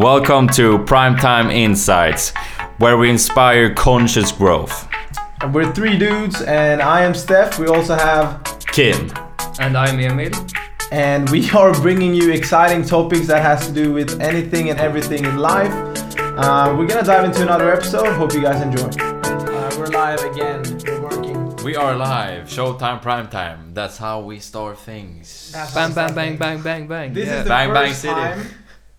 Welcome to Primetime Insights, where we inspire conscious growth. And we're three dudes, and I am Steph. We also have, Kim, And I'm Emil. and we are bringing you exciting topics that has to do with anything and everything in life. Uh, we're gonna dive into another episode. Hope you guys enjoy. Uh, we're live again. We're working. we are live. Showtime, primetime. That's how we start things. That's Bang, bang, something. bang, bang, bang, bang. This yeah. is the Bang, bang first city. time.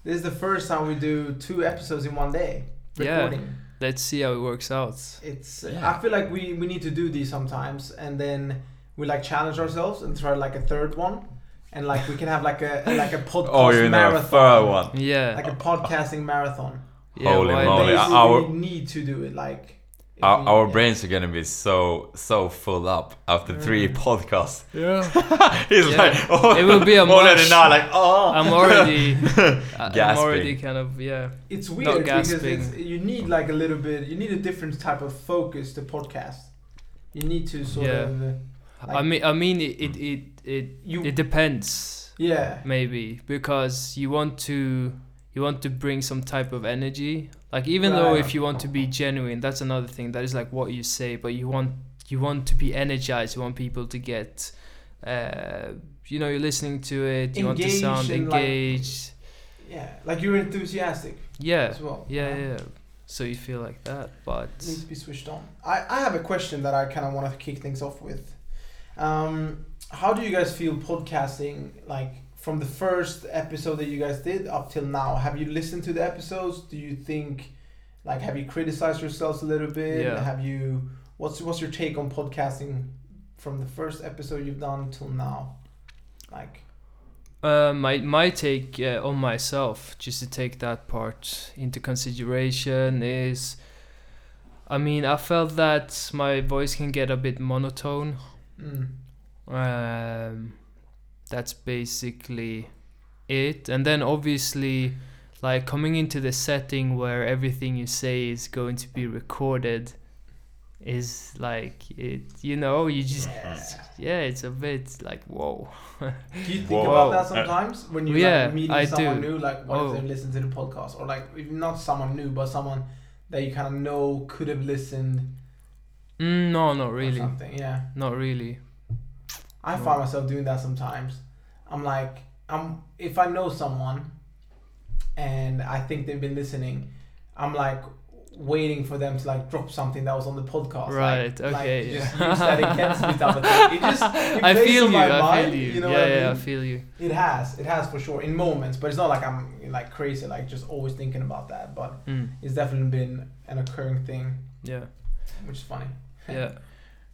This is the first time we do two episodes in one day. Yeah. Let's see how it works out. It's. Yeah. I feel like we we need to do these sometimes, and then we like challenge ourselves and try like a third one, and like we can have like a like a podcast Oh, you know, marathon. third one. Yeah. Like a podcasting marathon. yeah Holy moly. not? Our- we need to do it like. If Our, our yeah. brains are gonna be so so full up after three podcasts. Yeah. He's Yeah. like, oh, It will be a already mush. now, like, oh. I'm already. I'm already kind of yeah. It's Not weird because it's, you need like a little bit. You need a different type of focus to podcast. You need to sort Yeah. of. Uh, I mean, I mean, it it it it, You- it depends yeah. maybe because you want to you want to bring some type of energy. Like even though if you want to be genuine, that's another thing. That is like what you say, but you want you want to be energized. You want people to get. Uh, you know, you're listening to it. You want to Engaged sound and, like, engaged. Yeah. Like you're enthusiastic yeah, as well. yeah, Uh, yeah. So you feel like that, but needs to be switched on. I, I have a question that I kind of want to kick things off with. Um, how do you guys feel podcasting like from the first episode that you guys did up till now? Have you listened to the episodes? Do you think like have you criticized yourselves a little bit? Yeah. Have you what's what's your take on podcasting from the first episode you've done till now? Like Uh, my my take uh, on myself, just to take that part into consideration, is, I mean, I felt that my voice can get a bit monotone. mm, Um, that's basically it, and then obviously, like coming into the setting where everything you say is going to be recorded, is like it. You know, you just yeah. yeah, it's a bit like whoa. Do you think Whoa. about that sometimes when you Yeah, like meeting I someone do. new? Like, what Oh. if they listen to the podcast, or like if not someone new, but someone that you kind of know could have listened Mm, no, not really. something? Yeah, Not really. I No. find myself doing that sometimes. I'm like, I'm if I know someone, and I think they've been listening, I'm like waiting for them to like drop something that was on the podcast. Right, like, okay, just yeah. use that against me type of thing. It just it I feel you. I mind, feel you. You know yeah, what I yeah, I feel you. It has, it has for sure in moments, but it's not like I'm like crazy, like just always thinking about that. But Mm, it's definitely been an occurring thing, yeah, which is funny. yeah.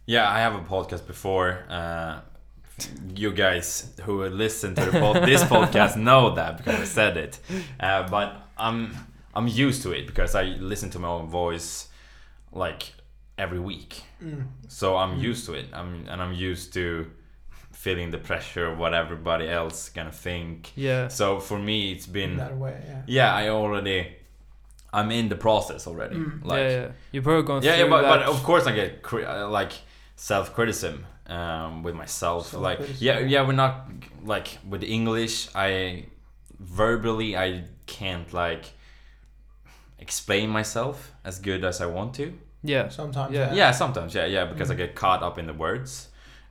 Yeah, I have a podcast before. Uh, you guys who listen to the pod- this podcast know that because I said it. Uh, but I'm I'm used to it because I listen to my own voice like every week. Mm. So I'm Mm. used to it. I'm and I'm used to feeling the pressure of what everybody else gonna think. Yeah. So for me, it's been that way, yeah. yeah. I already I'm in the process already. Mm. Like yeah, yeah. You've probably gone yeah, yeah, through but, but that. of course I get cri- uh, like self criticism um, with myself. Like Self-criticism. yeah, yeah, we're not like with English. I verbally I can't like explain myself as good as I want to. yeah, Sometimes, Yeah. yeah. Yeah, sometimes yeah, yeah, because I Mm. get caught up in the words.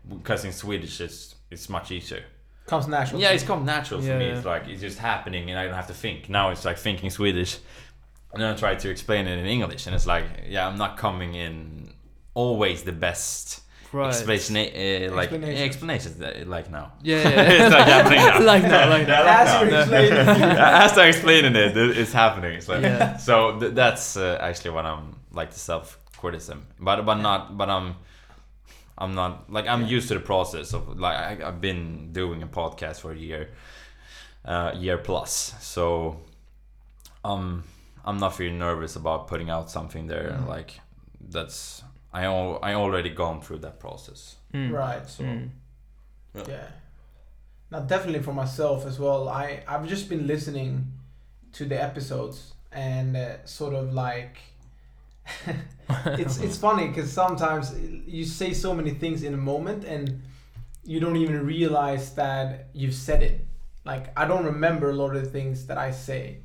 Because in Swedish it's it's much easier. comes natural. Yeah, it's come natural for me. It's like it's just happening, and I don't have to think. Now it's like thinking Swedish, and then I try to explain it in English, and it's like, yeah, I'm not coming in always the best right. explanation, uh, like Explanations. explanations, uh, like now. Yeah, yeah. it's like happening now. like that, like that. As like you're now. explaining it. As I'm explaining it, it- it's happening. It's like Yeah. so. Th- that's uh, actually what I'm like the self criticism, but but not. But I'm. I'm not like I'm used to the process of like I, I've been doing a podcast for a year, uh, year plus. So, um, I'm not really nervous about putting out something there. Mm. Like, that's I al- I already gone through that process. Mm. Right. So Mm. yeah. Now definitely for myself as well. I I've just been listening to the episodes and uh, sort of like it's it's funny because sometimes you say so many things in a moment and you don't even realize that you've said it. Like I don't remember a lot of the things that I say,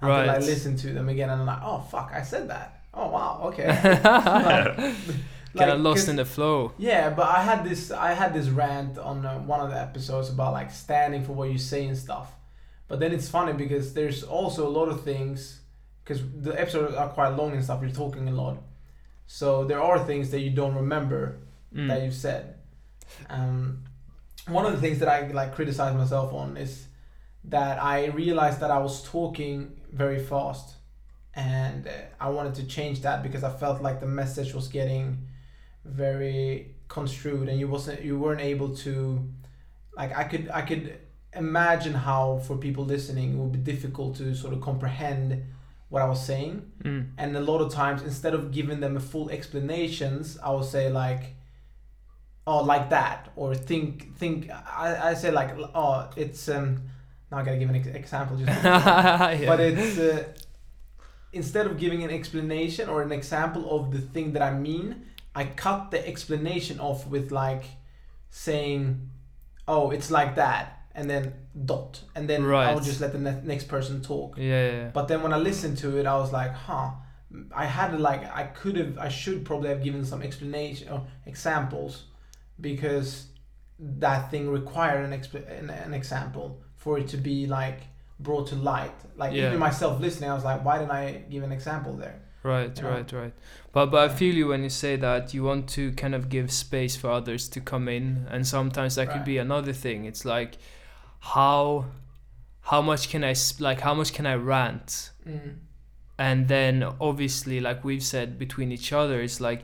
until I listen to them again and I'm like, oh fuck, I said that. Oh wow, okay. Kind of lost 'cause- in the flow. Yeah, but I had this I had this rant on uh, one of the episodes about like standing for what you say and stuff. But then it's funny because there's also a lot of things because the episodes are quite long and stuff. You're talking a lot, so there are things that you don't remember Mm. that you've said. Um, one of the things that I like criticize myself on is that I realized that I was talking very fast, and uh, I wanted to change that because I felt like the message was getting very construed, and you wasn't you weren't able to, like I could I could imagine how for people listening it would be difficult to sort of comprehend what I was saying Mm. and a lot of times instead of giving them a full explanations i would say like oh like that or think think i, I say like oh it's um not gonna give an ex- example just yeah. but it's uh, instead of giving an explanation or an example of the thing that i mean i cut the explanation off with like saying oh it's like that and then dot and then i'll just let the ne- next person talk yeah, yeah, yeah. but then when I listened to it, I was like, huh. I had like I could have I should probably have given some explanation or examples because that thing required an, exp- an an example for it to be like brought to light. Like Yeah. even myself listening, I was like, why didn't I give an example there? Right, you know? right, right. But but I feel you when you say that you want to kind of give space for others to come in, and sometimes that could be another thing. It's like how how much can I sp- like how much can I rant, Mm. and then obviously like we've said between each other, it's like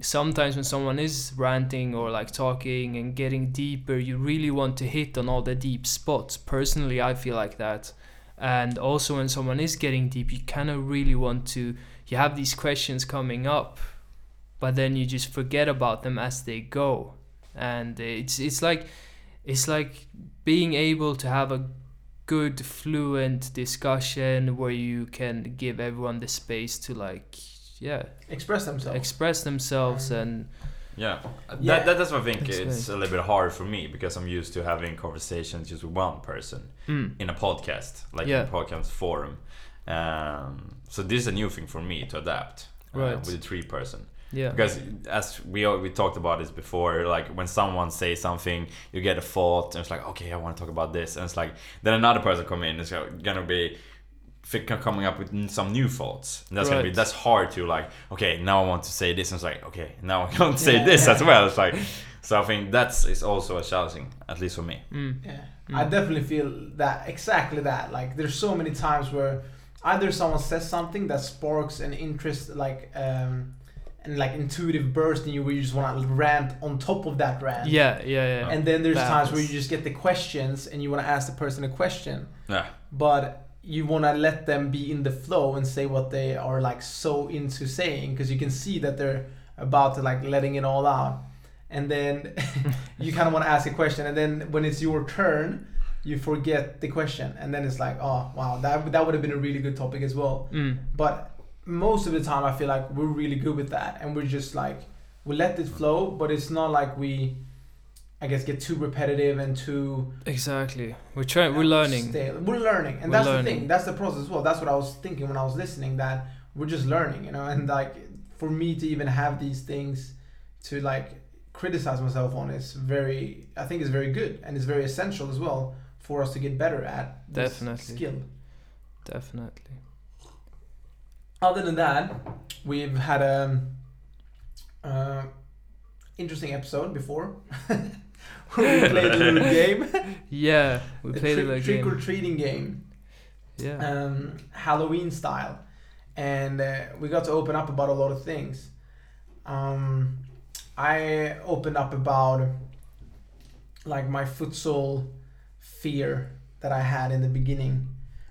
sometimes when someone is ranting or like talking and getting deeper, you really want to hit on all the deep spots. Personally, I feel like that. And also when someone is getting deep, you kind of really want to you have these questions coming up, but then you just forget about them as they go. And it's it's like it's like being able to have a good fluent discussion where you can give everyone the space to like yeah Express themselves. express themselves and Yeah, Yeah. That, that, that's what I think That's it's a little bit hard for me because I'm used to having conversations just with one person mm, in a podcast, like Yeah. in a podcast forum. Um, so this is a new thing for me to adapt uh, Right. with a three person. yeah Because as we all, we talked about this before, like when someone says something, you get a thought, and it's like, okay, I want to talk about this, and it's like then another person come in, it's gonna be fi- coming up with some new thoughts, and that's gonna be that's hard to like, okay, now I want to say this, and it's like, okay, now I want to say Yeah. this as well. It's like, so I think that's is also a challenging, at least for me. mm, Yeah, Mm. I definitely feel that exactly that. Like, there's so many times where either someone says something that sparks an interest, like um, and like intuitive burst in you, where you just want to rant on top of that rant. yeah yeah yeah And then there's That times where you just get the questions and you want to ask the person a question, Yeah, but you want to let them be in the flow and say what they are like so into saying because you can see that they're about to like letting it all out. And then you kind of want to ask a question, and then when it's your turn, you forget the question, and then it's like, oh wow, that that would have been a really good topic as well. mm, But most of the time, I feel like we're really good with that, and we're just like we let it flow, but it's not like we, I guess, get too repetitive and too. exactly we're trying we're learning stale. We're learning, and We're that's the thing. That's the process as well. That's what I was thinking when I was listening. That we're just learning, you know, and like for me to even have these things to like criticize myself on is very. I think is very good, and it's very essential as well for us to get better at this Definitely. skill. definitely Other than that, we've had a uh, interesting episode before. where we played a little game. yeah we a played trick, a little trick or treating game. yeah um, Halloween style, and uh, we got to open up about a lot of things. Um, I opened up about like my futsal fear that I had in the beginning,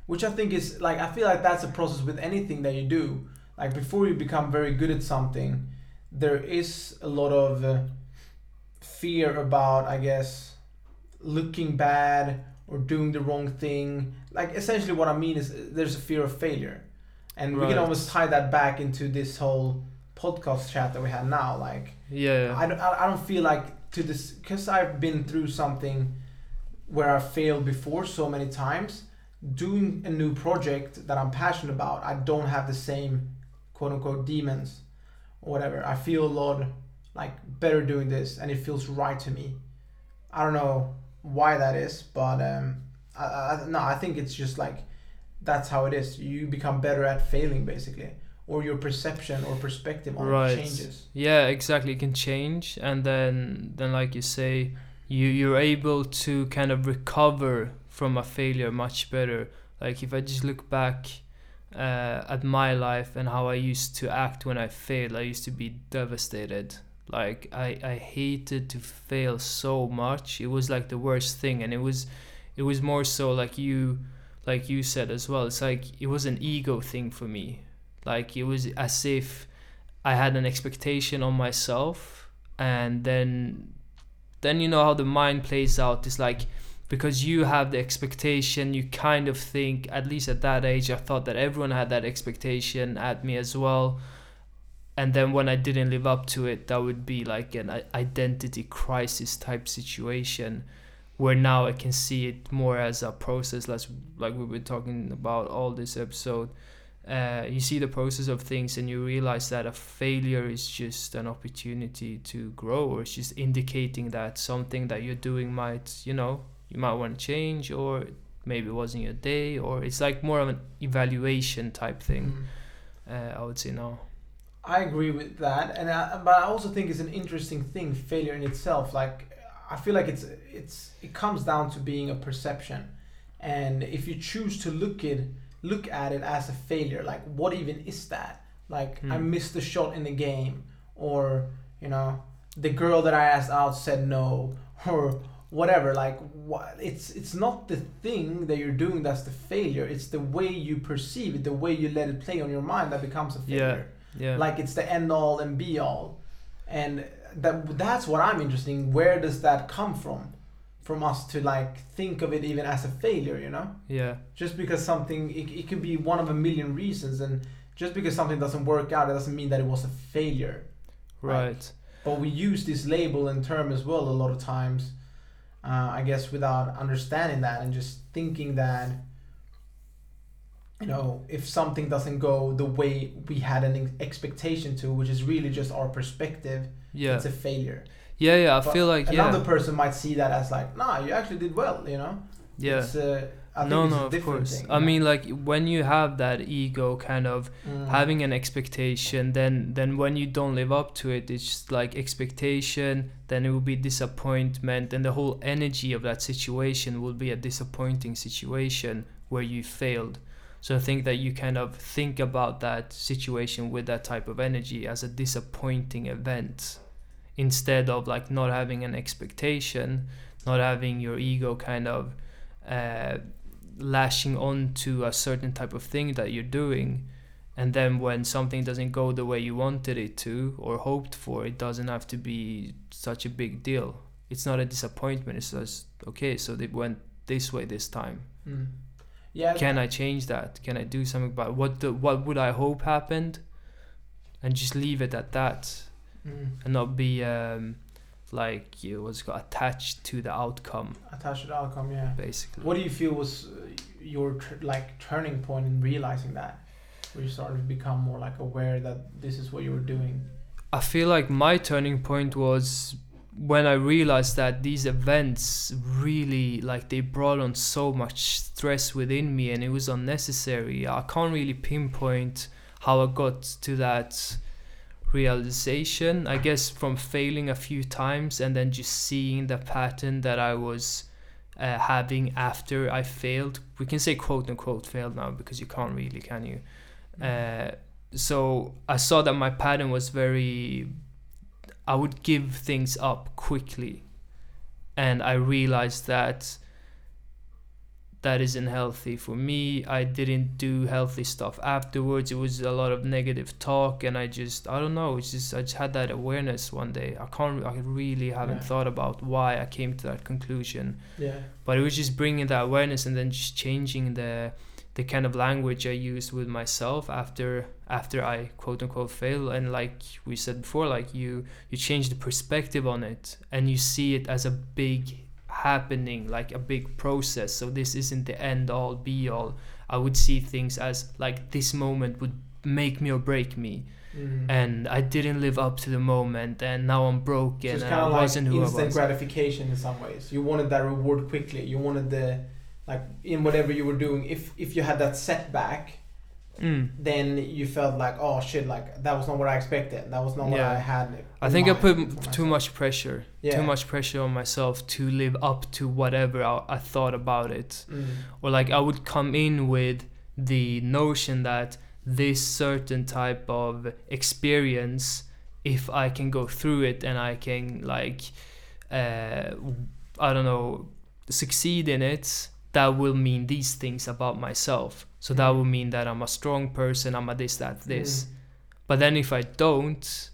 which I think is like I feel like that's a process with anything that you do. Like before you become very good at something, there is a lot of uh, fear about I guess looking bad or doing the wrong thing. Like essentially, what I mean is there's a fear of failure, and we can almost tie that back into this whole podcast chat that we had now. Like yeah I don't, I I don't feel like to this because I've been through something where I failed before so many times doing a new project that I'm passionate about, I don't have the same quote unquote demons or whatever. I feel a lot like better doing this and it feels right to me. I don't know why that is, but um, I, I, no, I think it's just like that's how it is. You become better at failing basically or your perception or perspective on Right. it changes. Yeah, exactly. It can change, and then then like you say, you you're able to kind of recover from a failure much better. Like if I just look back uh, at my life and how I used to act when I failed, I used to be devastated. Like I I hated to fail so much. It was like the worst thing, and it was it was more so like you like you said as well. It's like it was an ego thing for me. Like it was as if I had an expectation on myself and then then you know how the mind plays out it's like because you have the expectation you kind of think at least at that age I thought that everyone had that expectation at me as well and then when I didn't live up to it that would be like an identity crisis type situation where now I can see it more as a process like like we've been talking about all this episode uh, you see the process of things and you realize that a failure is just an opportunity to grow or it's just indicating that something that you're doing might you know you might want to change or maybe it wasn't your day or it's like more of an evaluation type thing Mm. uh, i would say now I agree with that, and I, but I also think it's an interesting thing, failure in itself. Like, I feel like it's it's it comes down to being a perception, and if you choose to look it look at it as a failure, like what even is that? Like I Hmm. missed the shot in the game, or you know, the girl that I asked out said no, or whatever. Like what? It's it's not the thing that you're doing that's the failure. It's the way you perceive it, the way you let it play on your mind that becomes a failure yeah like it's the end all and be all. And that that's what i'm interested in. Where does that come from? From us to like think of it even as a failure you know? Yeah. Just because something it, it could be one of a million reasons and just because something doesn't work out it doesn't mean that it was a failure. Right. right. But we use this label and term as well a lot of times uh, i guess without understanding that and just thinking that you know if something doesn't go the way we had an expectation to which is really just our perspective yeah. it's a failure. Yeah yeah i But feel like another yeah. person might see that as like nah you actually did well you know? Yeah. It's, uh, I think no it's a no of course. thing, i know? mean like when you have that ego kind of Mm. having an expectation then then when you don't live up to it it's just like expectation then it will be disappointment and the whole energy of that situation will be a disappointing situation where you failed so i think that you kind of think about that situation with that type of energy as a disappointing event. Instead of like not having an expectation not having your ego kind of uh, lashing on to a certain type of thing that you're doing and then when something doesn't go the way you wanted it to or hoped for it doesn't have to be such a big deal. It's not a disappointment it's just okay so they went this way this time. Mm. Yeah can i change that? Can i do something about what the, what would i hope happened? And just leave it at that. Mm. and not be um like you was got attached to the outcome. Attached to the outcome yeah. Basically. What do you feel was uh, your tr- like turning point in realizing that, where you started to become more like aware that this is what you were doing? I feel like my turning point was when I realized that these events really like they brought on so much stress within me and it was unnecessary. I can't really pinpoint how I got to that realization. I guess from failing a few times and then just seeing the pattern that I was uh, having after I failed. We can say quote unquote failed now because you can't really, can you? Uh, so I saw that my pattern was very I would give things up quickly and I realized that that isn't healthy for me. I didn't do healthy stuff afterwards. It was a lot of negative talk and I just I don't know, it's just I just had that awareness one day. I can't I really haven't Yeah. thought about why I came to that conclusion Yeah. but it was just bringing that awareness and then just changing the the kind of language I use with myself after after I quote unquote fail and like we said before like you you change the perspective on it and you see it as a big happening, like a big process. So this isn't the end all be all. I would see things as like this moment would make me or break me, Mm. and I didn't live up to the moment, and now I'm So broken, it's and kind I of like wasn't who I instant was. gratification in some ways. You wanted that reward quickly. You wanted the like in whatever you were doing. If if you had that setback, Mm. then you felt like oh shit, like that was not what I expected. That was not what Yeah. I had. I think I put too much pressure, Yeah. too much pressure on myself to live up to whatever I, I thought about it. Mm. or like I would come in with the notion that this certain type of experience, if I can go through it and I can like, uh, I don't know, succeed in it, that will mean these things about myself. So that will mean that I'm a strong person. I'm a this, that, this. Mm. But then if I don't,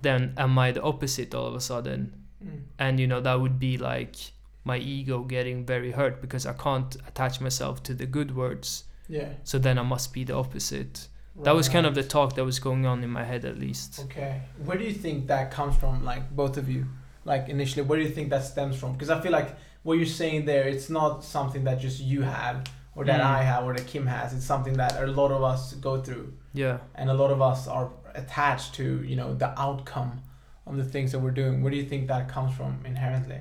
then am I the opposite all of a sudden? Mm. and you know that would be like my ego getting very hurt because i can't attach myself to the good words Yeah. so then i must be the opposite that was kind of the talk that was going on in my head at least Okay. Where do you think that comes from, like both of you? Like initially, where do you think that stems from? Because I feel like what you're saying there, it's not something that just you have or that Mm. I have or that Kim has. It's something that a lot of us go through, yeah and a lot of us are attached to, you know, the outcome of the things that we're doing. Where do you think that comes from inherently?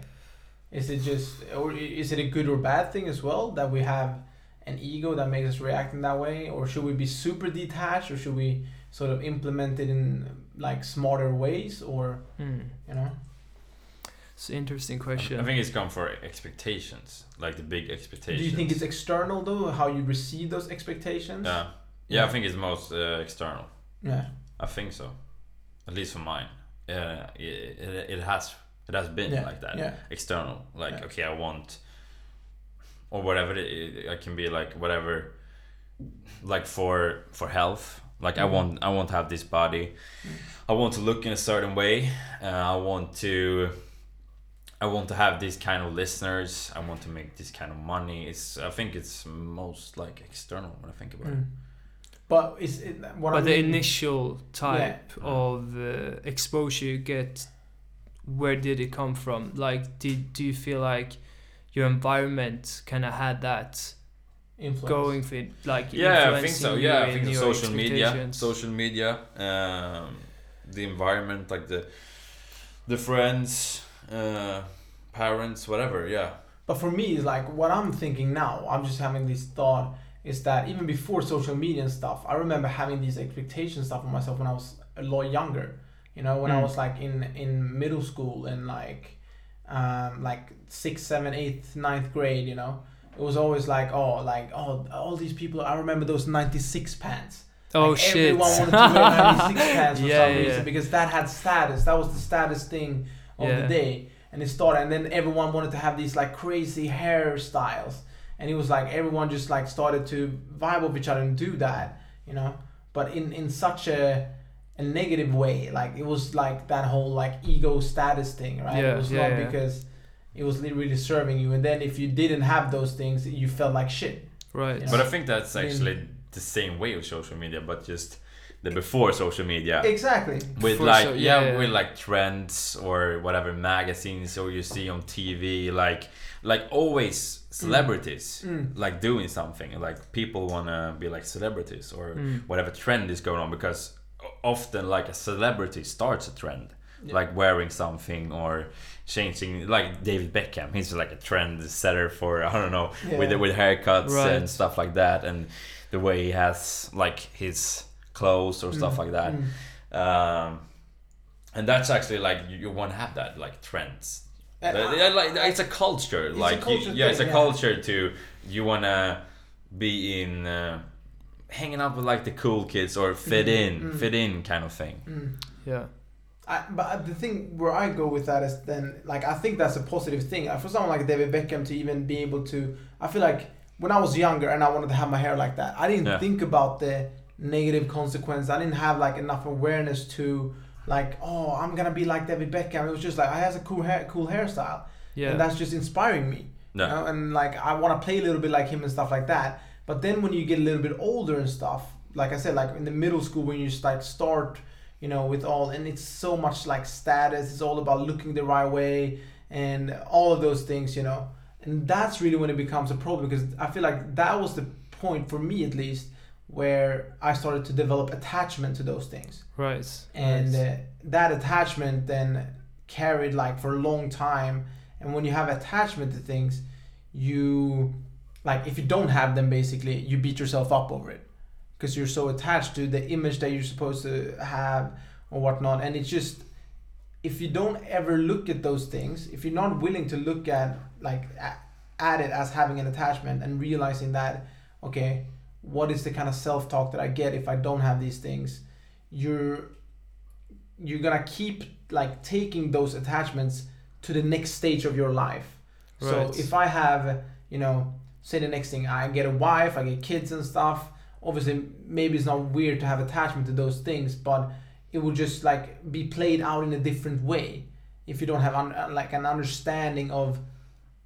Is it just, or is it a good or bad thing as well that we have an ego that makes us react in that way, or should we be super detached, or should we sort of implement it in like smarter ways, or mm. you know? It's an interesting question. I question think it's come for expectations, like the big expectations. Do you think it's external though, how you receive those expectations? Yeah, yeah. I think it's most uh, external. Yeah. I think so, at least for mine. Uh, it, it, it has it has been Yeah, like that. yeah. External, like Yeah. okay, I want, or whatever. It, it, I can be like whatever, like for for health. Like I Mhm. want I want to have this body. I want to look in a certain way. Uh, I want to. I want to have these kind of listeners. I want to make this kind of money. It's. I think it's most like external when I think about it. Mm. But is it what I but the mean- initial type Yeah. of uh, exposure you get where did it come from like did do you feel like your environment kind of had that influence? going for it, like yeah i think so yeah i think the social media social media um the environment like the the friends uh parents whatever yeah But for me, it's like what I'm thinking now. I'm just having this thought is that even before social media and stuff, I remember having these expectations stuff on myself when I was a lot younger. You know, when I Mm. was like in in middle school and like um like sixth, seventh, eighth, ninth grade. You know, it was always like oh like oh all these people. I remember those '96 pants. oh Like, shit Everyone wanted to wear 96 pants for Yeah, some yeah, reason yeah. because that had status. That was the status thing of Yeah. the day. And it started, and then everyone wanted to have these like crazy hairstyles. And it was like everyone just like started to vibe with each other and do that, you know. But in in such a a negative way, like it was like that whole like ego status thing, right? Yeah, it was yeah, not yeah. because it was li- really serving you. And then if you didn't have those things, you felt like shit. right Yeah. but i think that's I mean- actually the same way with social media but just the before social media Exactly. with For like so- yeah, yeah, yeah. with like trends or whatever magazines or you see on TV like like always celebrities Mm. like doing something like people want to be like celebrities or Mm. whatever trend is going on because often like a celebrity starts a trend Yeah. like wearing something or changing like David Beckham he's like a trend setter for I don't know with with haircuts Right. and stuff like that and the way he has like his clothes or stuff Mm, like that mm. um, and that's actually like you, you want to have that like trends Uh, Uh, yeah, like it's a culture It's a like you- culture yeah it's a yeah. culture to you want to be in uh, hanging out with like the cool kids or fit Mm, in mm. fit in kind of thing Mm. yeah I, but the thing where I go with that is then like I think that's a positive thing. Uh, For someone like David Beckham to even be able to, I feel like when I was younger and I wanted to have my hair like that, I didn't Yeah. think about the negative consequence. I didn't have like enough awareness to like, oh, I'm gonna be like David Beckham. It was just like I has a cool hair, cool hairstyle, yeah and that's just inspiring me. no You know? And like I want to play a little bit like him and stuff like that. But then when you get a little bit older and stuff, like I said, like in the middle school when you just like start, you know, with all and it's so much like status. It's all about looking the right way, and all of those things, you know. And that's really when it becomes a problem because I feel like that was the point for me at least where I started to develop attachment to those things. Right. And right. uh, that attachment then carried like for a long time. And when you have attachment to things, you like if you don't have them basically, you beat yourself up over it because you're so attached to the image that you're supposed to have or whatnot. And it's just if you don't ever look at those things, if you're not willing to look at like at it as having an attachment and realizing that okay what is the kind of self-talk that i get if i don't have these things? You're you're gonna keep like taking those attachments to the next stage of your life. Right. so if i have you know say the next thing i get a wife i get kids and stuff obviously maybe it's not weird to have attachment to those things but it will just like be played out in a different way if you don't have un- uh, like an understanding of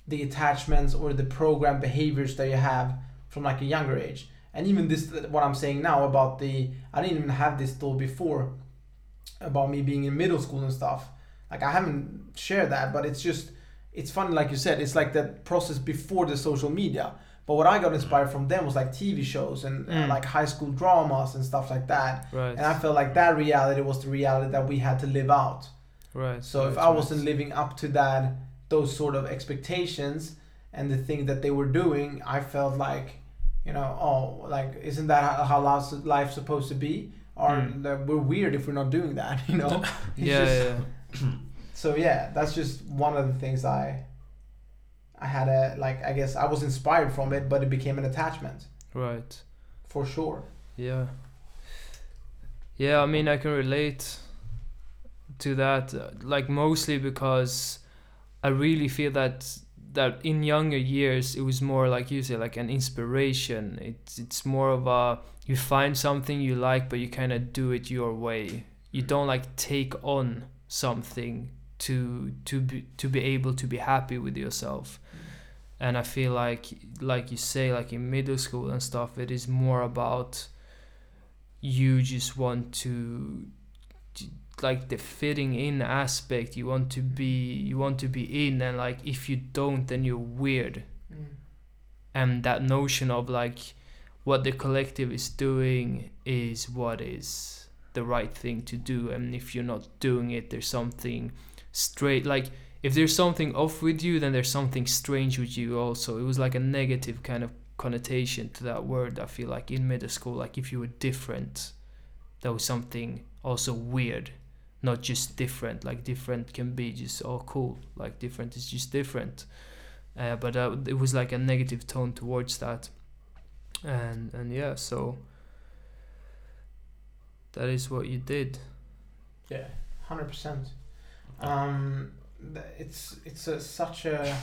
the attachments or the program behaviors that you have from like a younger age and even this what i'm saying now about the i didn't even have this thought before about me being in middle school and stuff like i haven't shared that but it's just it's funny like you said it's like that process before the social media but what i got inspired from them was like tv shows and uh, Mm. like high school dramas and stuff like that Right. and i felt like that reality was the reality that we had to live out right. so if I right. wasn't living up to that, those sort of expectations and the thing that they were doing, I felt like, you know, oh, like isn't that how, life's, life's supposed to be? Or Mm. that we're weird if we're not doing that, you know? Yeah, just- yeah. So yeah, that's just one of the things I, I had a like. I guess I was inspired from it, but it became an attachment Right. for sure. Yeah. Yeah, I mean, I can relate to that, uh, like mostly because I really feel that that in younger years it was more like you say, like an inspiration. It's it's more of a you find something you like, but you kind of do it your way. You don't like take on something to to be to be able to be happy with yourself and i feel like like you say like in middle school and stuff it is more about you just want to to- like the fitting in aspect you want to be you want to be in and like if you don't then you're weird. Mm. And that notion of like what the collective is doing is what is the right thing to do. And if you're not doing it there's something straight like if there's something off with you then there's something strange with you also. It was like a negative kind of connotation to that word i feel like in middle school like if you were different there was something also weird not just different like different can be just oh cool like different is just different. Uh, but uh, it was like a negative tone towards that. And and yeah so that is what you did. Yeah, hundred percent. Um, it's it's a, such a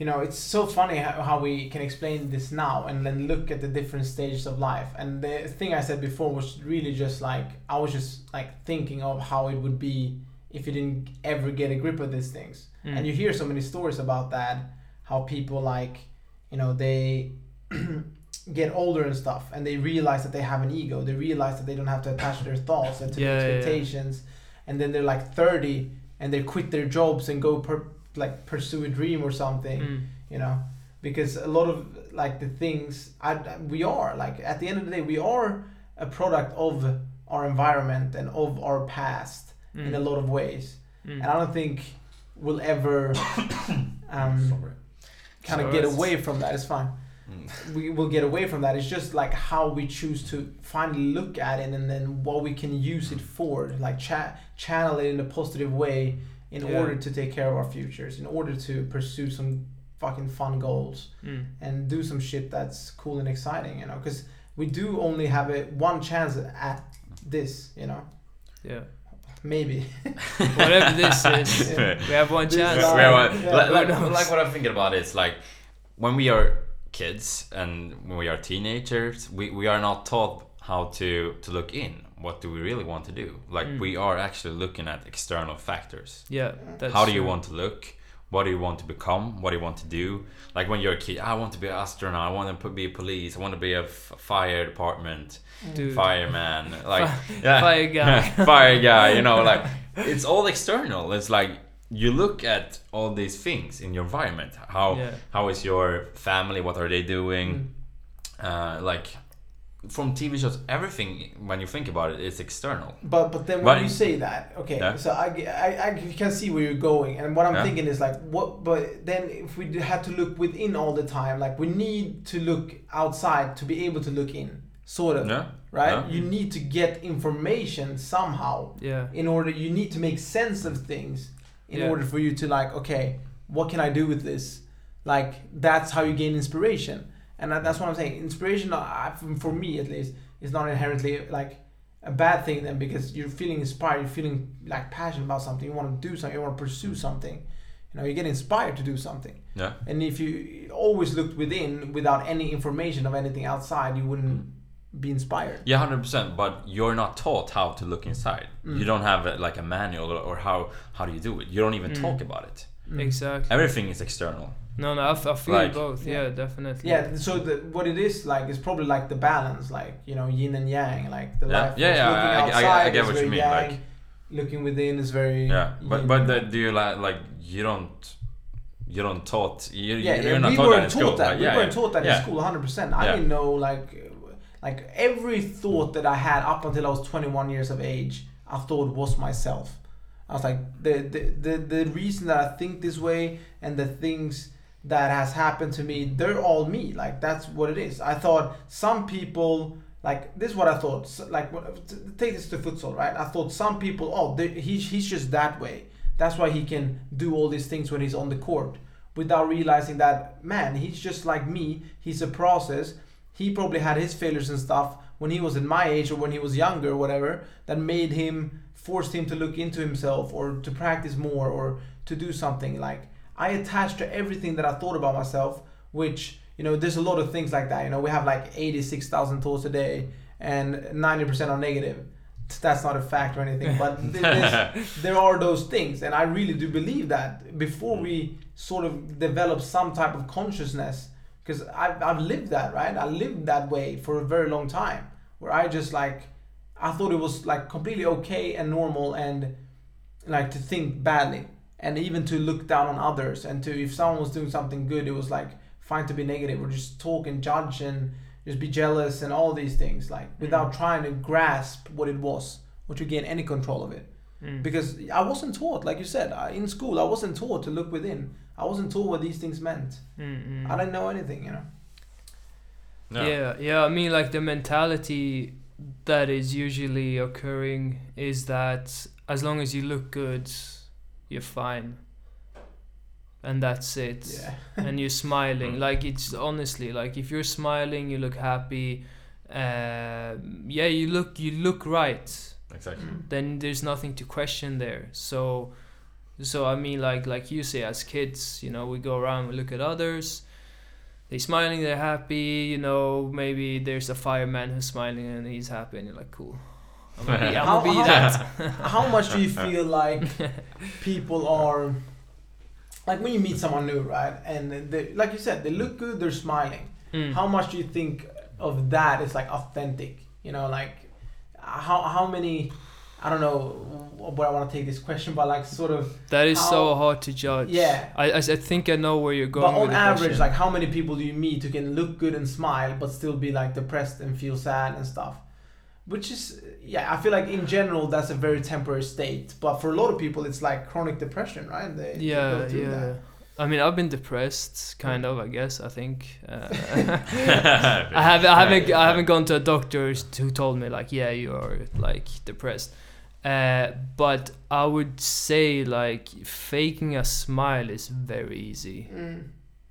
you know it's so funny how, how we can explain this now and then look at the different stages of life. And the thing I said before was really just like I was just like thinking of how it would be if you didn't ever get a grip of these things. Mm. And you hear so many stories about that, how people like you know they get older and stuff and they realize that they have an ego they realize that they don't have to attach their thoughts and to Yeah, yeah, yeah. expectations and then they're like 30 and they quit their jobs and go per, like pursue a dream or something Mm. you know because a lot of like the things I, we are like at the end of the day we are a product of our environment and of our past in a Mm. lot of ways Mm. and i don't think we'll ever um, kind of Sorry, get away from that it's fine Mm. we will get away from that. It's just like how we choose to finally look at it and then what we can use it for, like cha- channel it in a positive way in Yeah. order to take care of our futures, in order to pursue some fucking fun goals Mm. and do some shit that's cool and exciting, you know, because we do only have a one chance at this, you know, yeah maybe. whatever this is Yeah. we have one chance is Yeah, Yeah, well, yeah. like, like, like what I'm thinking about is like when we are kids and when we are teenagers, we, we are not taught how to to look in. What do we really want to do? Like Mm. we are actually looking at external factors. yeah that's how do you true. want to look? What do you want to become? What do you want to do? Like when you're a kid, I want to be an astronaut. I want to be a police. I want to be a f- fire department, Dude. fireman. Like yeah, fire guy fire guy. You know, like it's all external. It's like you look at all these things in your environment. How Yeah. how is your family? What are they doing? Mm. Uh, like from TV shows, everything when you think about it is external. But but then when But- you say that, okay, Yeah. so I, I, I can see where you're going, and what I'm Yeah. thinking is like, what? But then if we had to look within all the time, like we need to look outside to be able to look in, sort of, Yeah. right? Yeah. You need to get information somehow Yeah. in order. You need to make sense of things in Yeah. order for you to like, okay, what can I do with this? Like that's how you gain inspiration, and that's what I'm saying. Inspiration, uh, for me at least, is not inherently like a bad thing then because you're feeling inspired, you're feeling like passionate about something, you want to do something, you want to pursue something. You know, you get inspired to do something. Yeah. And if you always looked within without any information of anything outside, you wouldn't be inspired. Yeah, hundred percent. But you're not taught how to look inside. Mm. You don't have uh, like a manual or, or how how do you do it. You don't even Mm. talk about it. Mm. Exactly. Everything is external. No, no, I, f- I feel Like- both. Yeah. Yeah, definitely. Yeah, so the, what it is like is probably like the balance, like you know, yin and yang, like the Yeah. life. Yeah, is yeah, looking I- I- I outside get is what you mean, yang, like- looking within is very. Yeah, but yin. but the, do you like like you don't you don't taught you yeah, you're yeah, not we taught that weren't in taught school. that. Like, we yeah, weren't taught that yeah. in school, hundred percent. I Yeah. didn't know like like every thought that I had up until I was twenty one years of age, I thought was myself. I was like the, the the the reason that I think this way and the things that has happened to me, they're all me. Like that's what it is. I thought some people like this is what I thought. Like take this to futsal, right? I thought some people, oh, he's he's just that way. That's why he can do all these things when he's on the court, without realizing that man, he's just like me. He's a process. He probably had his failures and stuff when he was in my age or when he was younger or whatever that made him forced him to look into himself or to practice more or to do something like I attached to everything that I thought about myself, which you know, there's a lot of things like that. You know, we have like 86,000 thoughts a day, and 90% are negative. That's not a fact or anything, but there are those things, and I really do believe that before we sort of develop some type of consciousness, because I've, I've lived that, right? I lived that way for a very long time, where I just like, I thought it was like completely okay and normal and like to think badly and even to look down on others and to if someone was doing something good it was like fine to be negative or just talk and judge and just be jealous and all these things like without trying to grasp what it was or to gain any control of it Mm. because I wasn't taught like you said I, in school I wasn't taught to look within I wasn't taught what these things meant Mm, mm. I didn't know anything you know No. Yeah, yeah. I mean, like the mentality that is usually occurring is that as long as you look good, you're fine, and that's it. yeah and you're smiling. Mm. Like it's honestly like if you're smiling, you look happy. Uh, yeah, you look you look right. Exactly. Mm. Then there's nothing to question there. So, so I mean, like like you say, as kids, you know, we go around, we look at others. They're smiling, they're happy. You know, maybe there's a fireman who's smiling and he's happy, and you're like, cool. I'm gonna be, I'm How- gonna be how- that. how much do you feel like people are like when you meet someone new right and they, like you said they look good they're smiling Mm. how much do you think of that is like authentic you know like how how many i don't know where i want to take this question but like sort of That is so hard to judge. Yeah. I, I, think I know where you're going. but with on the average question. like how many people do you meet who can look good and smile but still be like depressed and feel sad and stuff which is yeah i feel like in general that's a very temporary state but for a lot of people it's like chronic depression right they, they yeah, go through yeah. that. I mean, I've been depressed, kind of. I guess. I think. Uh, I haven't. I haven't. I haven't gone to a doctor who told me like, yeah, you're like depressed. Uh, but I would say like faking a smile is very easy. Mm.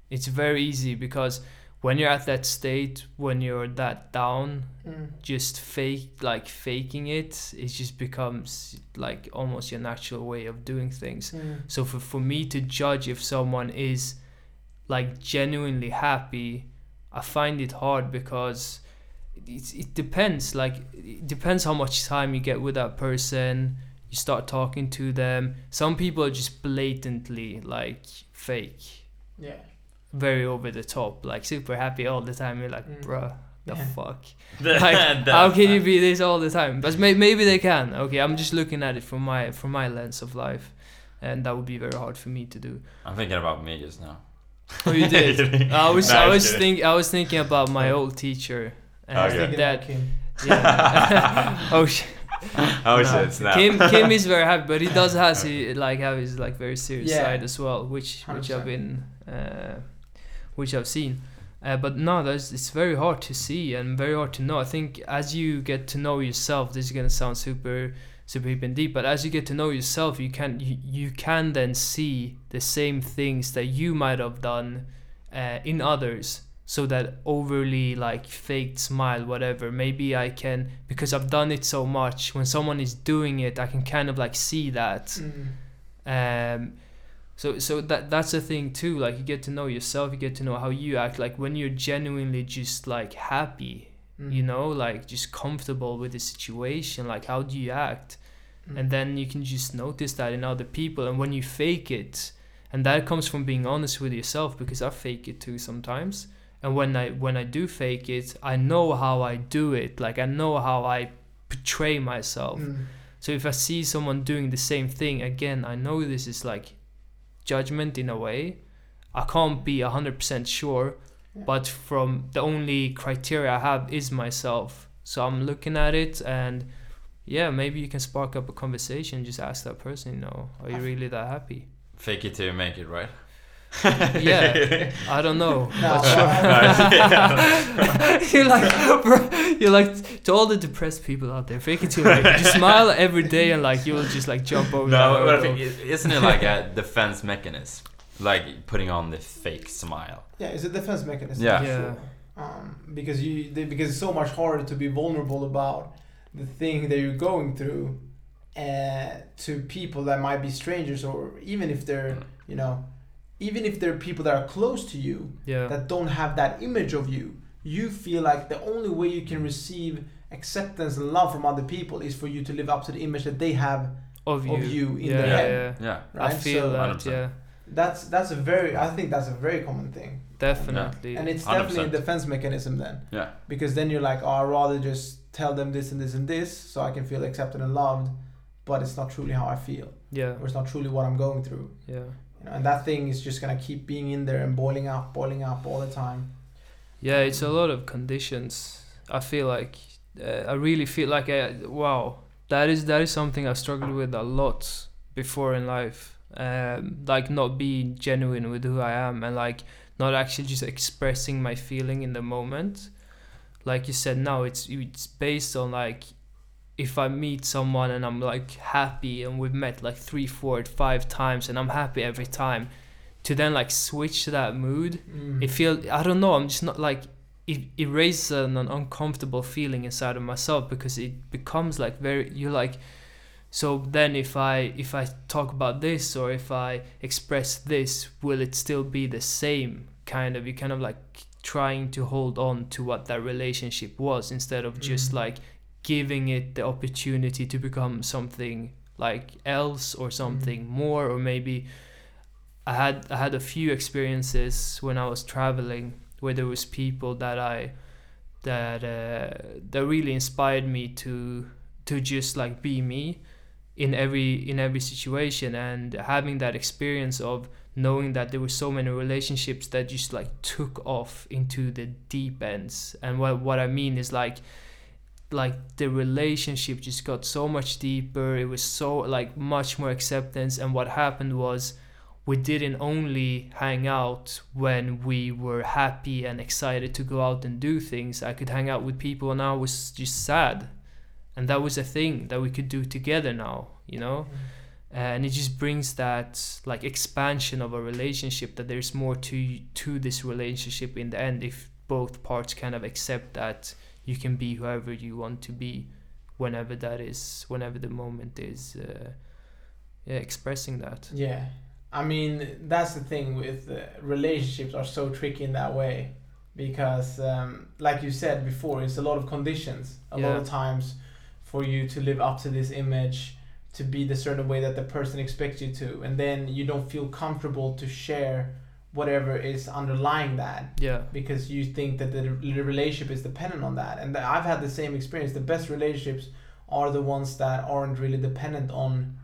It's very easy because when you're at that state, when you're that down, Mm. just fake like faking it, it just becomes like almost your natural way of doing things. Mm. So for, for me to judge if someone is like genuinely happy, I find it hard because it, it depends. Like it depends how much time you get with that person. You start talking to them. Some people are just blatantly like fake, yeah very over the top, like super happy all the time. You're like, Mm. bruh, the Yeah. fuck. Like, how can you be this all the time? But may- maybe they can. Okay, I'm just looking at it from my from my lens of life. and that would be very hard for me to do. I'm thinking about me just now. Oh, you did. I was No, I was kidding. think I was thinking about my old teacher. And Okay. That Kim. yeah. oh shit. Oh No. shit, snap. Kim Kim is very happy, but he does has he like have his like very serious Yeah. side as well, which which I've been uh, which I've seen. Uh, but no, that's it's very hard to see and very hard to know. I think as you get to know yourself, this is gonna sound super super deep and deep, but as you get to know yourself, you can you, you can then see the same things that you might have done uh, in others. So that overly like faked smile, whatever. Maybe I can because I've done it so much. When someone is doing it, I can kind of like see that. Mm. Um, so so that that's the thing too. Like you get to know yourself, you get to know how you act. Like when you're genuinely just like happy, Mm. you know, like just comfortable with the situation. Like how do you act? Mm. And then you can just notice that in other people. And when you fake it, and that comes from being honest with yourself because I fake it too sometimes. And when I when I do fake it, I know how I do it. Like I know how I portray myself. Mm. So if I see someone doing the same thing again, I know this is like judgment in a way. I can't be 100% sure, Yeah. but from the only criteria I have is myself. So I'm looking at it and yeah, maybe you can spark up a conversation, just ask that person, you know, are you ah. really that happy? Fake it till you make it, right? Yeah. I don't know. No, but sure. You're like, bro, you're like to all the depressed people out there. Fake it till you make it. Just smile every day and like you'll just like jump over. No, that but I hurdle. think it- isn't it like a defense mechanism? Like putting on the fake smile. Yeah, it's a defense mechanism. Yeah. Yeah. Um, because you they, because it's so much harder to be vulnerable about the thing that you're going through, uh, to people that might be strangers or even if they're you know, even if there are people that are close to you yeah. that don't have that image of you, you feel like the only way you can receive acceptance and love from other people is for you to live up to the image that they have of you. of you in yeah, their yeah, head. yeah. Yeah. right? I feel so that. Yeah, that's that's a very I think that's a very common thing. definitely. And it's definitely a 100%. defense mechanism then. Yeah. Because then you're like, oh, I'd rather just tell them this and this and this so I can feel accepted and loved, but it's not truly how I feel, yeah, or it's not truly what I'm going through. yeah. You know, and that thing is just gonna keep being in there and boiling up, boiling up all the time. Yeah, it's a lot of conditions. I feel like uh, I really feel like I, wow, that is that is something I've struggled with a lot before in life. Um, like not being genuine with who I am and like not actually just expressing my feeling in the moment. Like you said, now it's it's based on like if I meet someone and I'm like happy and we've met like three, four, five times and I'm happy every time, to then like switch to that mood Mm. it feel I don't know I'm just not like it, it raises an, an uncomfortable feeling inside of myself because it becomes like very you're like so then if I if I talk about this or if I express this will it still be the same kind of you kind of like trying to hold on to what that relationship was instead of just Mhm. like giving it the opportunity to become something like else or something more or maybe I had I had a few experiences when I was traveling where there was people that I that uh, that really inspired me to to just like be me in every in every situation. And having that experience of knowing that there were so many relationships that just like took off into the deep ends. And what what I mean is like like the relationship just got so much deeper it was so like much more acceptance and what happened was we didn't only hang out when we were happy and excited to go out and do things. I could hang out with people and I was just sad. And that was a thing that we could do together now, you know? And it just brings that like expansion of a relationship that there's more to to this relationship in the end if both parts kind of accept that you can be whoever you want to be whenever that is whenever the moment is uh, yeah, expressing that. Yeah, I mean that's the thing with uh, relationships are so tricky in that way because, um, like you said before, it's a lot of conditions. A lot of times, for you to live up to this image, to be the certain way that the person expects you to, and then you don't feel comfortable to share whatever is underlying that Yeah. because you think that the, the relationship is dependent on that. And I've had the same experience. The best relationships are the ones that aren't really dependent on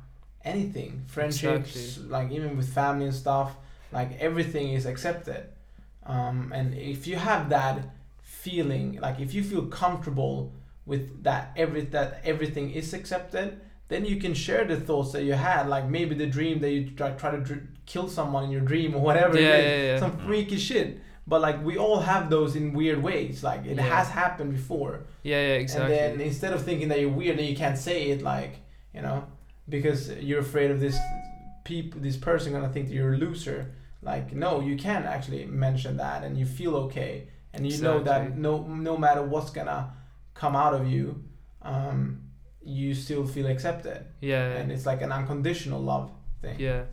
anything, friendships, Exactly. like even with family and stuff. Like everything is accepted, um, and if you have that feeling, like if you feel comfortable with that every that everything is accepted, then you can share the thoughts that you had, like maybe the dream that you try, try to dr- kill someone in your dream or whatever. Yeah, it is, yeah, yeah. Some Mm. freaky shit. But like we all have those in weird ways. Like it Yeah. has happened before. Yeah, yeah, exactly. And then instead of thinking that you're weird and you can't say it, like you know, because you're afraid of this peop this person gonna think that you're a loser. Like no, you can actually mention that, and you feel okay, and you know that no no matter what's gonna come out of you, um, you still feel accepted, yeah, and it's like an unconditional love thing. yeah,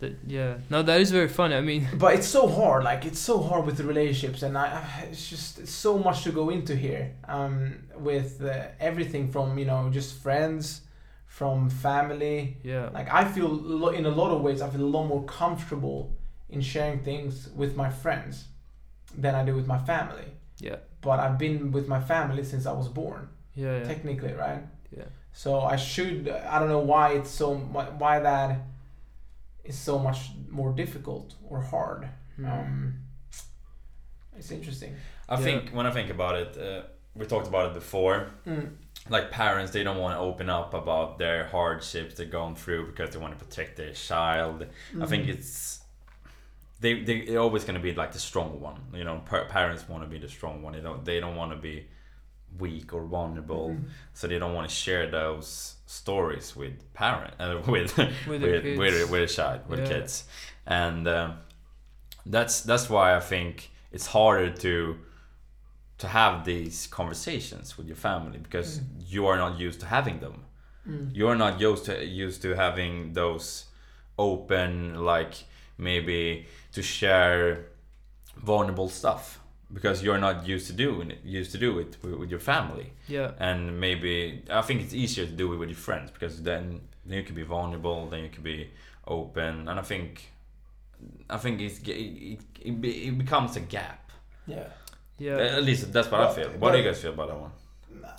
that, yeah. No, that is very funny. I mean, But it's so hard, like it's so hard with the relationships, and I, it's just it's so much to go into here. Um, with uh, everything from you know just friends, from family. yeah, Like I feel lo- in a lot of ways I feel a lot more comfortable in sharing things with my friends than I do with my family. yeah, But I've been with my family since I was born, yeah, yeah, technically, right? yeah. So I should. I don't know why it's so why that is so much more difficult or hard. Hmm. Um, it's interesting. I Yeah. think when I think about it, uh, we talked about it before. Mm. Like parents, they don't want to open up about their hardships they're going through because they want to protect their child. I think Mm. it's they they they're always going to be like the strong one. You know, par- parents want to be the strong one. They don't they don't want to be weak or vulnerable. Mhm. So they don't want to share those stories with parent uh, with With with, kids. with with a child with Yeah. kids, and um, that's that's why I think it's harder to to have these conversations with your family because Mm. you are not used to having them. Mm. You're not used to used to having those open like maybe to share vulnerable stuff because you're not used to doing it used to do it with, with your family yeah, and maybe I think it's easier to do it with your friends because then then you can be vulnerable, then you can be open, and I think I think it's, it, it, it, becomes a gap. Yeah. yeah, At least that's what I feel. What do you guys feel about that one?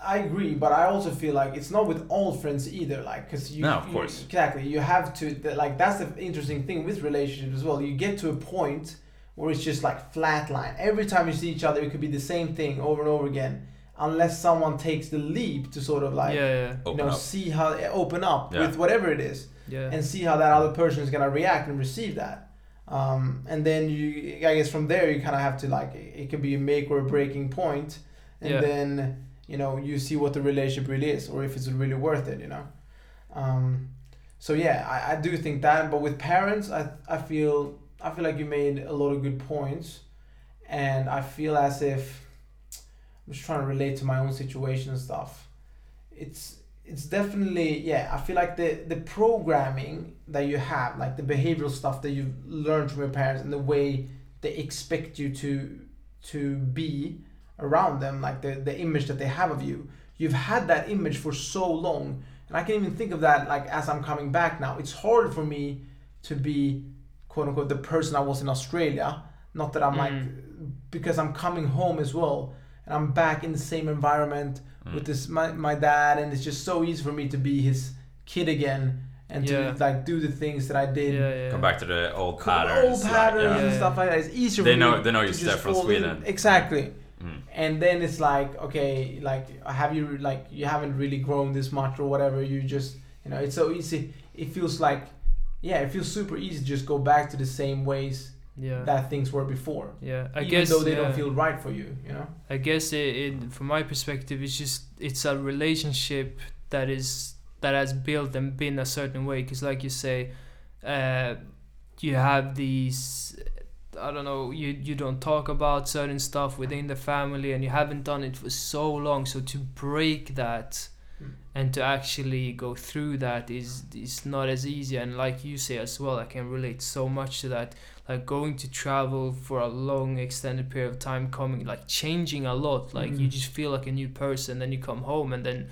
I agree, but I also feel like it's not with all friends either. Like, cause you, No, of you- course. exactly, you have to like that's the interesting thing with relationships as well. You get to a point where it's just like flatline. Every time you see each other, it could be the same thing over and over again, unless someone takes the leap to sort of like yeah, yeah, you know up. see how open up Yeah. with whatever it is. yeah, and see how that other person is gonna react and receive that. Um, and then you, I guess from there you kind of have to like it could be a make or a breaking point, and Yeah. then you know you see what the relationship really is or if it's really worth it. You know. Um, so yeah, I, I do think that, but with parents, I I feel I feel like you made a lot of good points, and I feel as if I'm just trying to relate to my own situation and stuff. It's it's definitely yeah i feel like the the programming that you have like the behavioral stuff that you've learned from your parents and the way they expect you to to be around them like the the image that they have of you you've had that image for so long and i can even think of that like as i'm coming back now it's hard for me to be quote unquote the person i was in australia not that i'm like because i'm coming home as well and i'm back in the same environment Mm. with this my, my dad and it's just so easy for me to be his kid again and Yeah. to like do the things that I did yeah, yeah. Come back to the old Old patterns. like, patterns yeah. and stuff like that. It's easier They for know- me they know to your just step from fall in- Sweden. Exactly. Mm. And then it's like, okay, like have you like you haven't really grown this much or whatever, you just you know, it's so easy. It feels like yeah, it feels super easy to just go back to the same ways yeah, that things were before. yeah. I even guess though they yeah. don't feel right for you, you know? I guess it, it from my perspective it's just it's a relationship that is that has built and been a certain way because like you say uh, you have these I don't know you you don't talk about certain stuff within the family and you haven't done it for so long so to break that. And to actually go through that is is not as easy. And like you say as well I can relate so much to that. Like going to travel for a long extended period of time coming like changing a lot. Like you Mhm. just feel like a new person then you come home and then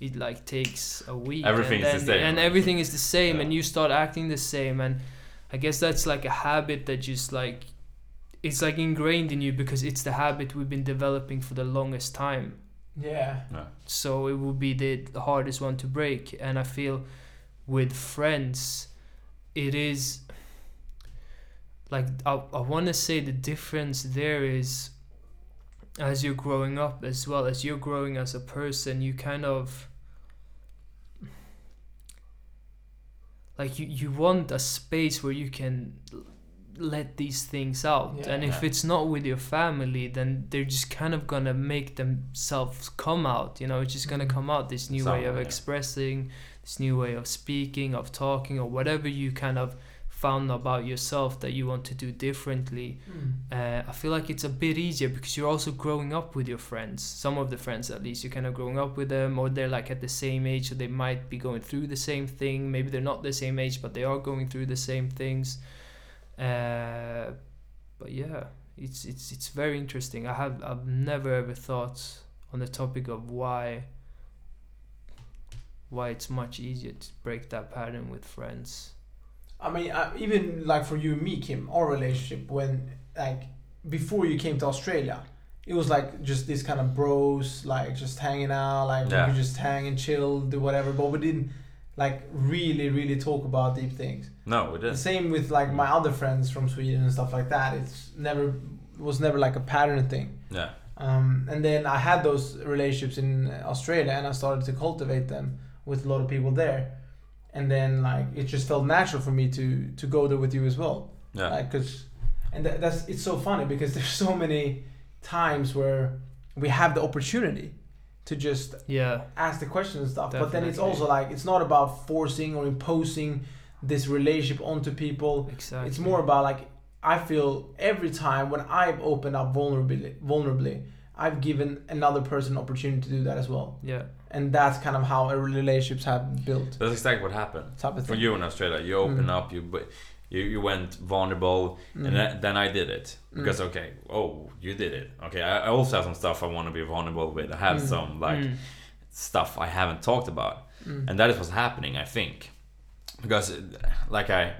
it like takes a week. Everything and is the same, and everything is the same Yeah. and you start acting the same. And i guess that's like a habit that just like it's like ingrained in you because it's the habit we've been developing for the longest time Yeah. so it will be the, the hardest one to break and i feel with friends it is like i, I want to say the difference there is as you're growing up as well as you're growing as a person you kind of like you, you want a space where you can l- let these things out Yeah. and if Yeah. it's not with your family then they're just kind of gonna make themselves come out you know it's just gonna Mhm. come out this new way of yeah. expressing this new way of speaking of talking or whatever you kind of found about yourself that you want to do differently Mm. uh, I feel like it's a bit easier because you're also growing up with your friends. Some of the friends, at least, you're kind of growing up with them, or they're like at the same age, so they might be going through the same thing. Maybe they're not the same age, but they are going through the same things. Uh, but yeah, it's it's it's very interesting. I have I've never ever thought on the topic of why why it's much easier to break that pattern with friends. I mean, uh, even like for you and me, Kim, our relationship when like before you came to Australia, it was like just this kind of bros, like just hanging out, like Yeah. we could just hang and chill, do whatever, but we didn't like really, really talk about deep things. No, we The didn't. same with like my other friends from Sweden and stuff like that. It's never was never like a pattern thing. Yeah. Um, and then I had those relationships in Australia, and I started to cultivate them with a lot of people there. And then like it just felt natural for me to to go there with you as well, Yeah. like because, and tha- that's it's so funny because there's so many times where we have the opportunity to just Yeah, ask the questions and stuff. But then it's also like it's not about forcing or imposing this relationship onto people. exactly. It's more about like I feel every time when I've opened up vulnerably, vulnerably, I've given another person an opportunity to do that as well, yeah, and that's kind of how our relationships have built. That's exactly what happened. Type of For thing. you in Australia, you open Mm. up, you but you, you went vulnerable, Mm. and then, then I did it because okay, oh, you did it. Okay, I, I also have some stuff I want to be vulnerable with. I have Mm. some like Mm. stuff I haven't talked about, Mm. and that is what's happening. I think because like I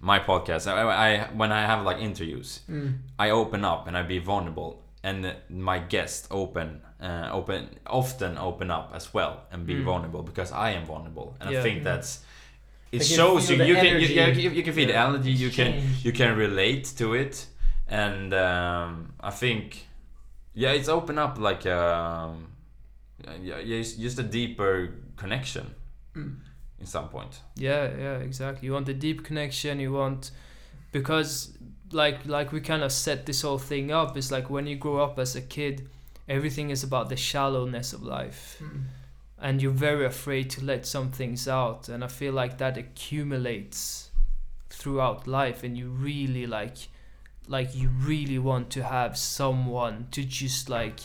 my podcast, I, I when I have like interviews, Mm. I open up and I be vulnerable, and my guests open, uh, open often open up as well and be vulnerable because I am vulnerable, and I think Mm. that's it They shows you you can you, you, you can feel the Yeah. energy you can you can relate to it, and um, I think yeah it's open up like um, yeah, yeah just a deeper connection Mm. in some point. Yeah, yeah, exactly. You want the deep connection. You want because like like we kind of set this whole thing up. It's like when you grow up as a kid, everything is about the shallowness of life, Mm. And you're very afraid to let some things out. And I feel like that accumulates throughout life, and you really like like you really want to have someone to just like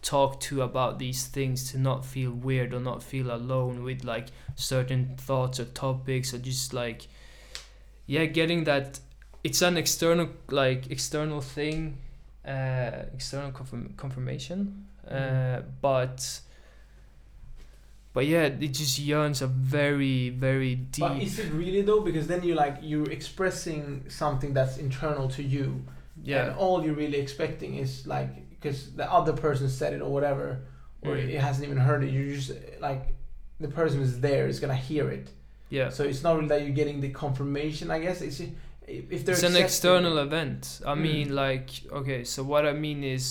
talk to about these things to not feel weird or not feel alone with like certain thoughts or topics or just like yeah getting that it's an external like external thing uh external confirm- confirmation uh Mhm. but but yeah it just yearns a very very deep But is it really though? Because then you're like you're expressing something that's internal to you, yeah and all you're really expecting is like because the other person said it or whatever, or Mm. it hasn't even heard it. You just like the person is there is gonna hear it. yeah So it's not really that you're getting the confirmation. I guess it's if they're it's an external event i Mm. mean like okay so what i mean is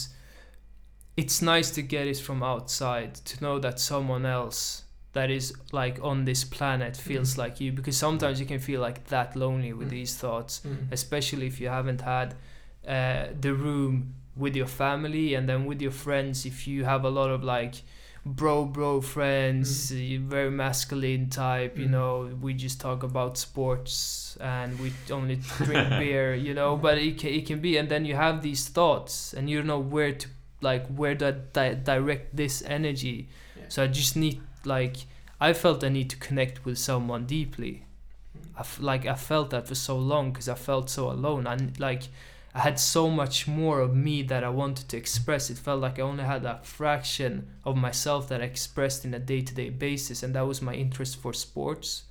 it's nice to get it from outside to know that someone else that is like on this planet feels Mm. like you because sometimes you can feel like that lonely with Mm. these thoughts Mm. especially if you haven't had uh, the room with your family and then with your friends if you have a lot of like bro bro friends uh, very masculine type you Mm. know we just talk about sports and we only drink beer you know but it can, it can be and then you have these thoughts and you don't know where to like where to di- direct this energy Yeah. so i just need like i felt i need to connect with someone deeply Mm. I f- like I felt that for so long because I felt so alone and like I had so much more of me that I wanted to express. It felt like I only had a fraction of myself that I expressed in a day-to-day basis, and that was my interest for sports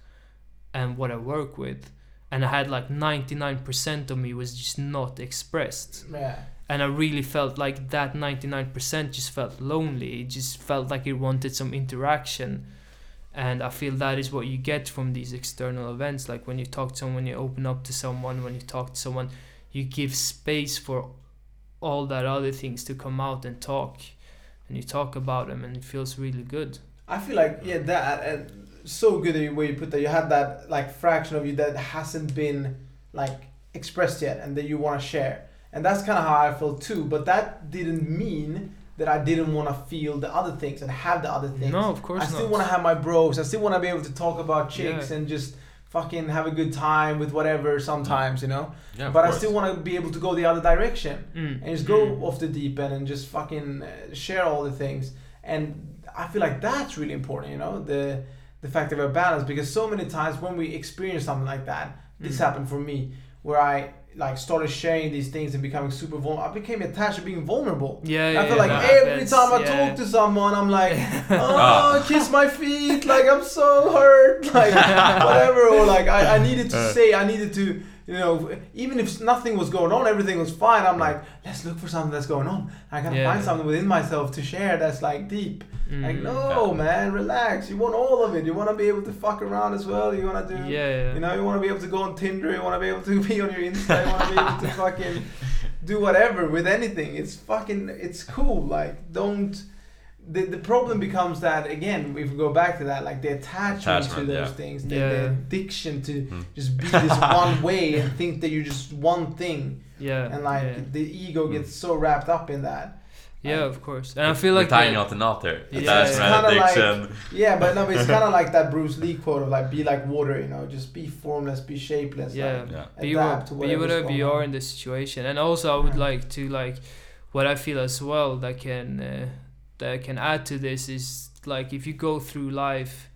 and what I work with. And I had like 99% of me was just not expressed Yeah. And I really felt like that 99% just felt lonely. It just felt like it wanted some interaction. and i feel that is what you get from these external events like when you talk to someone you open up to someone when you talk to someone you give space for all that other things to come out and talk and you talk about them and it feels really good I feel like yeah that and so good the way you put that. You had that like fraction of you that hasn't been like expressed yet, and that you want to share, and that's kind of how I felt too. But that didn't mean that I didn't want to feel the other things and have the other things. no of course I still want to have my bros. I still want to be able to talk about chicks Yeah. and just fucking have a good time with whatever sometimes, you know. Yeah, of but I still want to be able to go the other direction Mm. and just go Mm. off the deep end and just fucking uh, share all the things. And I feel like that's really important, you know, the the fact of a balance because so many times when we experience something like that, this Mm. happened for me where I like started sharing these things and becoming super vulnerable. I became attached to being vulnerable. yeah, yeah I feel yeah, like every happens, time I yeah. talk to someone, I'm like, oh, Ah. kiss my feet, like I'm so hurt, like whatever, or like I, I needed to Uh. say, I needed to, you know, even if nothing was going on, everything was fine. I'm like, let's look for something that's going on. I gotta Yeah. find something within myself to share that's like deep. Like, Mm. no, man, relax. You want all of it. You want to be able to fuck around as well. You want to do, yeah, yeah. you know, you want to be able to go on Tinder. You want to be able to be on your Insta. You want to be able to fucking do whatever with anything. It's fucking, it's cool. Like, don't. The, the problem becomes that again if we go back to that like the attachment, to those yeah. things the, Yeah. the addiction to Hmm. just be this one way and think that you're just one thing yeah and like yeah. the ego gets so wrapped up in that Yeah, of course. And I feel like the tying the- knot and knot there. Yeah, Attachment, it's kinda like- yeah but no but it's kind of like that bruce lee quote of like be like water you know just be formless be shapeless yeah, like, yeah. be, adapt to be whatever you are in the situation. And also, I would Yeah. like to like what I feel as well that can uh, that can add to this is like if you go through life.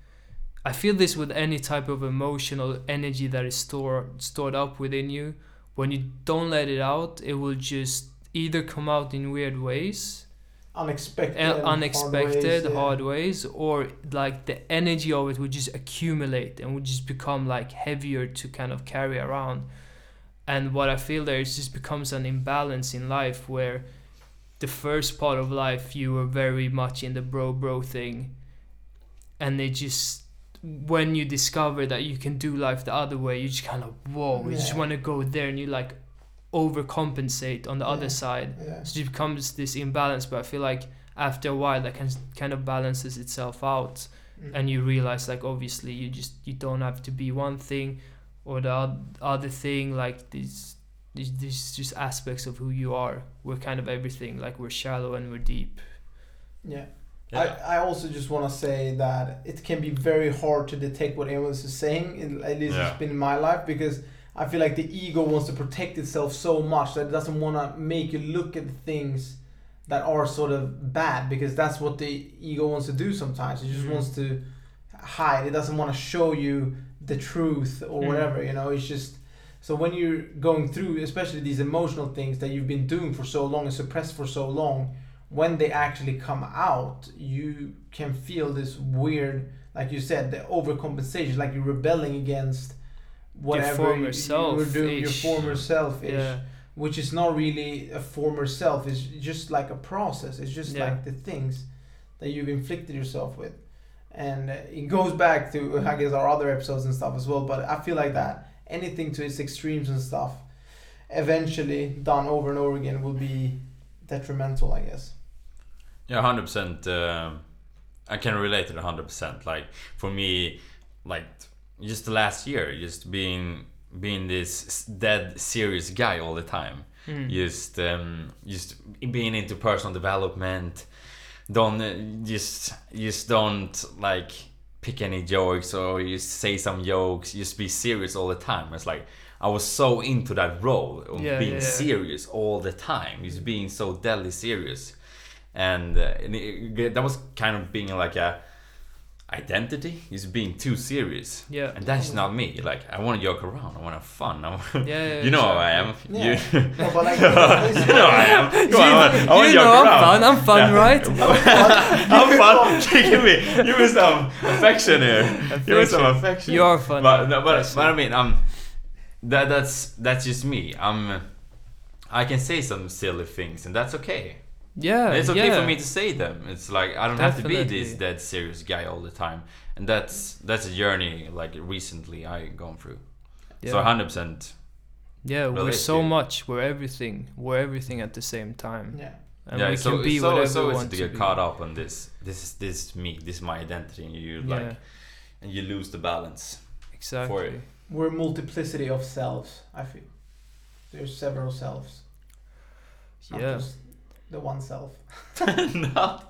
I feel this with any type of emotional energy that is stored stored up within you. When you don't let it out, it will just either come out in weird ways unexpected uh, hard unexpected ways, hard ways or like the energy of it would just accumulate and would just become like heavier to kind of carry around. And what i feel there is just becomes an imbalance in life where the first part of life you were very much in the bro bro thing. And it just when you discover that you can do life the other way you just kind of whoa you just want to go there and you're like overcompensate on the Yeah. other side yeah so it becomes this imbalance but i feel like after a while that can kind of balances itself out Mm. and you realize like obviously you just you don't have to be one thing or the other thing like these these, these just aspects of who you are we're kind of everything like we're shallow and we're deep yeah Yeah. I, I also just want to say that it can be very hard to detect what anyone is saying, in, at least Yeah. it's been in my life, because I feel like the ego wants to protect itself so much that it doesn't want to make you look at things that are sort of bad, because that's what the ego wants to do sometimes. It just Mhm. wants to hide, it doesn't want to show you the truth or Mm. whatever, you know, it's just. So when you're going through, especially these emotional things that you've been doing for so long and suppressed for so long, when they actually come out, you can feel this weird, like you said, the overcompensation, like you're rebelling against whatever former you, you self were doing, your former self ish, yeah which is not really a former self. It's just like a process. It's just Yeah. like the things that you've inflicted yourself with, and uh, it goes back to I guess our other episodes and stuff as well. But I feel like that anything to its extremes and stuff, eventually done over and over again will be detrimental. I guess. Yeah, hundred percent. um, I can relate to it hundred percent. Like for me, like just the last year, just being being this dead serious guy all the time. Mm. Just um, just being into personal development. Don't uh, just just don't like pick any jokes or just say some jokes. Just be serious all the time. It's like I was so into that role of Yeah, being yeah, yeah. serious all the time. Just being so deadly serious and, uh, and it, that was kind of being like a identity is being too serious yeah and that's not me like i want to joke around i want to have fun I want, yeah, yeah you know sure. how i am Yeah. you, No, but like, you know how i am Come on, I want, I want to you joke know I'm around fun I'm fun Yeah. right I'm fun. give me, give me some affection here. Give me some affection. you are fun But, no, but, but I mean, um, that that's that's just me. I'm, I can say some silly things, and that's okay. Yeah, And it's okay yeah. for me to say them. It's like I don't have to be this dead serious guy all the time, and that's that's a journey like recently I gone through. yeah. So hundred percent. yeah, we're relate so much. We're everything. We're everything at the same time, Yeah. and Yeah, we so can be it's so, whatever so we easy want to to get be. caught up on this. This is this is me. This is my identity, and you Yeah, like and you lose the balance. exactly. We're a multiplicity of selves. I feel there's several selves. Yeah, just the one self. no.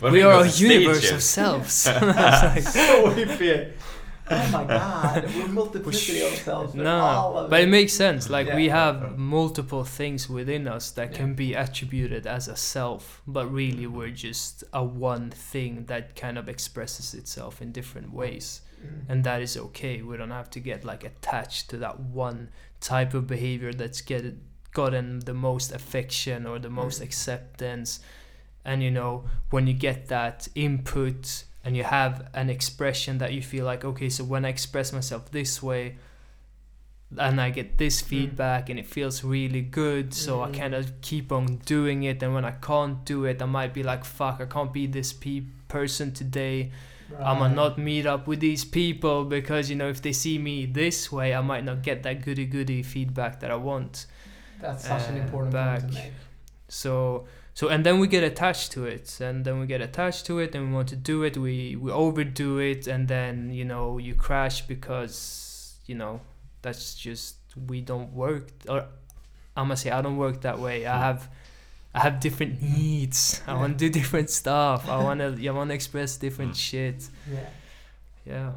When we go are a universe of selves. It's like- so hippie. Oh my god, we're multiplicity of selves. We're all No, of but it makes sense. Like we Yeah. have multiple things within us that Yeah. can be attributed as a self, but really we're just a one thing that kind of expresses itself in different ways, Mm. and that is okay. We don't have to get like attached to that one type of behavior that's get gotten the most affection or the most Mm. acceptance. And you know, when you get that input and you have an expression that you feel like, okay, so when I express myself this way, and I get this feedback and it feels really good, so I Mm. kind of keep on doing it. And when I can't do it, I might be like, fuck, I can't be this pe- person today. I'ma not meet up with these people because you know if they see me this way, I might not get that goody goody feedback that I want. That's such an important point to back. make. So so and then we get attached to it, and then we get attached to it, and we want to do it. We we overdo it, and then you know you crash because you know that's just we don't work. Or I'm gonna say I don't work that way. I have. I have different needs. I want to do different stuff. I wanna, I wanna express different shit. Yeah. Yeah.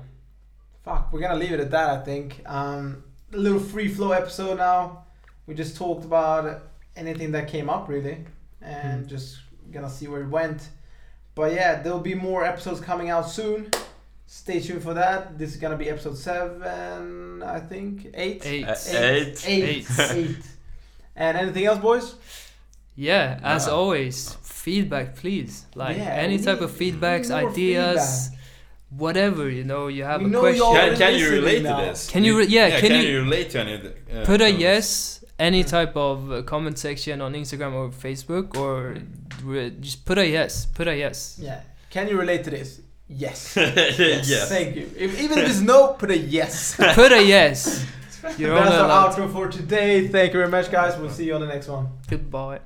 Fuck, we're gonna leave it at that. I think. Um, a little free flow episode now. We just talked about anything that came up really, and Hmm. just gonna see where it went. But yeah, there'll be more episodes coming out soon. Stay tuned for that. This is gonna be episode seven, I think. Eight. Eight. Uh, Eight. eight. Eight. Eight. And anything else, boys? Yeah, as Yeah. always, feedback, please. Like Yeah, any type of feedbacks, more ideas, whatever. You know, you have We a know question. Can, can you relate now. to this? Can you re- yeah, can can you- you relate to any uh, Put a yes, any type of uh, comment section on Instagram or Facebook, or just put a yes. Put a yes. Yeah. Can you relate to this? Yes. yes. Thank you. If, even if it's no, put a yes. put a yes. You're That's our outro for today. Thank you very much, guys. We'll see you on the next one. Goodbye.